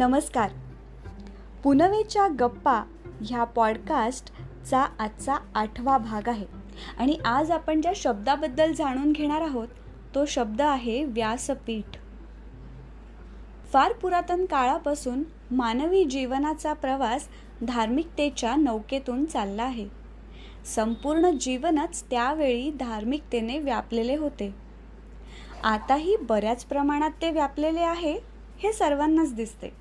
नमस्कार. पुनवेच्या गप्पा ह्या पॉडकास्टचा आजचा आठवा भाग आहे. आणि आज आपण ज्या शब्दाबद्दल जाणून घेणार आहोत तो शब्द आहे व्यासपीठ. फार पुरातन काळापासून मानवी जीवनाचा प्रवास धार्मिकतेच्या नौकेतून चालला आहे. संपूर्ण जीवनच त्यावेळी धार्मिकतेने व्यापलेले होते. आताही बऱ्याच प्रमाणात ते व्यापलेले आहे हे सर्वांनाच दिसते.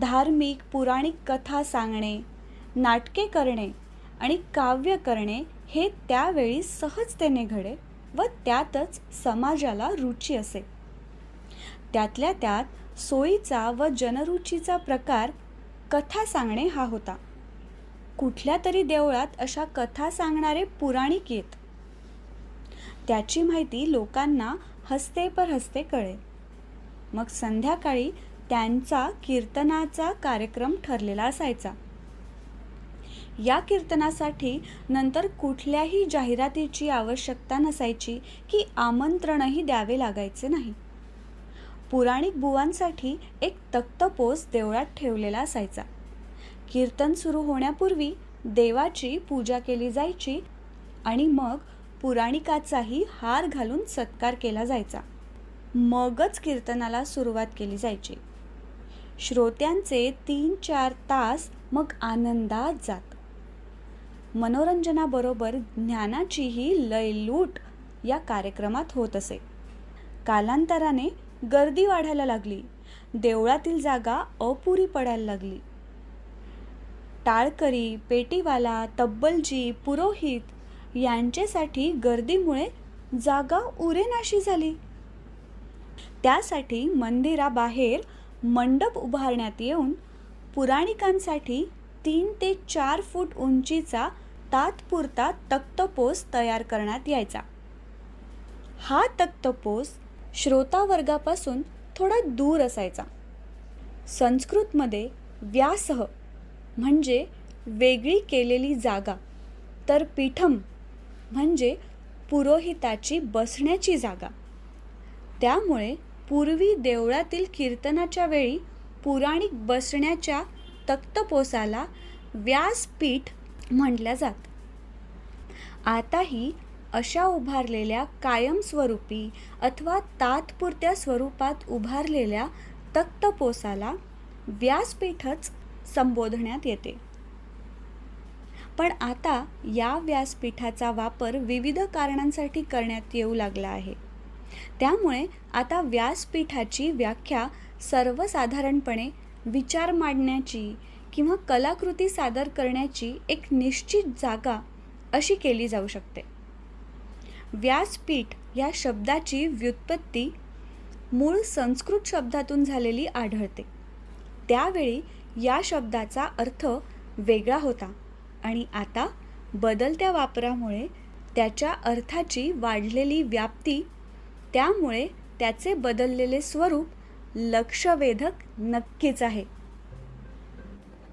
धार्मिक पुराणिक कथा सांगणे नाटके करणे आणि काव्य करणे हे त्यावेळी सहजतेने घडे व त्यातच समाजाला रुची असे. त्यातल्या त्यात सोयीचा व जनरुचीचा प्रकार कथा सांगणे हा होता. कुठल्या तरी देवळात अशा कथा सांगणारे पुराणिक येत. त्याची माहिती लोकांना हस्ते पर हस्ते कळे. मग संध्याकाळी त्यांचा कीर्तनाचा कार्यक्रम ठरलेला असायचा. या कीर्तनासाठी नंतर कुठल्याही जाहिरातीची आवश्यकता नसायची की आमंत्रणही द्यावे लागायचे नाही. पुराणिक बुवांसाठी एक तक्तपोस देवळात ठेवलेला असायचा. कीर्तन सुरू होण्यापूर्वी देवाची पूजा केली जायची आणि मग पुराणिकाचाही हार घालून सत्कार केला जायचा. मगच कीर्तनाला सुरुवात केली जायची. श्रोत्यांचे तीन चार तास मग आनंदात जात. मनोरंजनाबरोबर ज्ञानाचीही लयलूट या कार्यक्रमात होत असे. कालांतराने गर्दी वाढायला लागली. देवळातील जागा अपुरी पडायला लागली. टाळकरी पेटीवाला तब्बलजी पुरोहित यांच्यासाठी गर्दीमुळे जागा उरेनाशी झाली. त्यासाठी मंदिराबाहेर मंडप उभारण्यात येऊन पुराणिकांसाठी तीन ते चार फूट उंचीचा तात्पुरता तक्तपोस तयार करण्यात यायचा. हा तक्तपोस श्रोतावर्गापासून थोडा दूर असायचा. संस्कृतमध्ये व्यासह म्हणजे वेगळी केलेली जागा तर पीठम म्हणजे पुरोहिताची बसण्याची जागा. त्यामुळे पूर्वी देवळातील कीर्तनाच्या वेळी पुराणिक बसण्याच्या तक्तपोसाला व्यासपीठ म्हटल्या जात. आताही अशा उभारलेल्या कायमस्वरूपी अथवा तात्पुरत्या स्वरूपात उभारलेल्या तक्तपोसाला व्यासपीठच संबोधण्यात येते. पण आता या व्यासपीठाचा वापर विविध कारणांसाठी करण्यात येऊ लागला आहे. त्यामुळे आता व्यासपीठाची व्याख्या सर्वसाधारणपणे विचार मांडण्याची किंवा कलाकृती सादर करण्याची एक निश्चित जागा अशी केली जाऊ शकते. व्यासपीठ या शब्दाची व्युत्पत्ती मूळ संस्कृत शब्दातून झालेली आढळते. त्यावेळी या शब्दाचा अर्थ वेगळा होता आणि आता बदलत्या वापरामुळे त्याच्या अर्थाची वाढलेली व्याप्ती त्यामुळे त्याचे बदललेले स्वरूप लक्षवेधक नक्कीच आहे.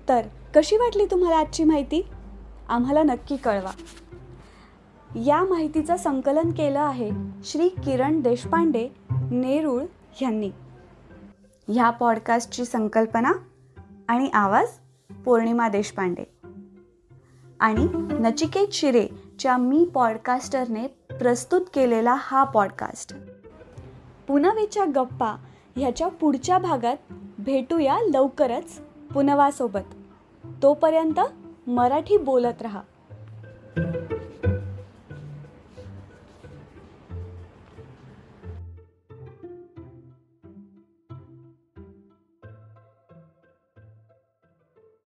तर कशी वाटली तुम्हाला आजची माहिती? आम्हाला नक्की कळवा. या माहितीचं संकलन केलं आहे श्री किरण देशपांडे नेरूळ यांनी. ह्या पॉडकास्टची संकल्पना आणि आवाज पौर्णिमा देशपांडे. आणि नचिकेत शिरेच्या मी पॉडकास्टरने प्रस्तुत केलेला हा पॉडकास्ट. पुनवेच्या गप्पा ह्याच्या पुढच्या भागात भेटूया लवकरच पुनवासोबत. तोपर्यंत मराठी बोलत रहा.